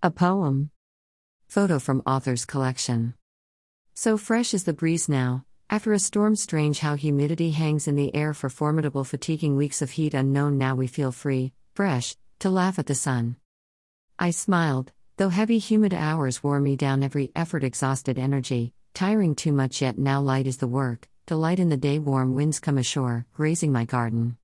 A poem. Photo from author's collection. So fresh is the breeze now, after a storm, strange how humidity hangs in the air for formidable, fatiguing weeks of heat unknown. Now we feel free, fresh, to laugh at the sun. I smiled, though heavy, humid hours wore me down every effort, exhausted energy, tiring too much. Yet now light is the work, delight in the day, warm winds come ashore, grazing my garden.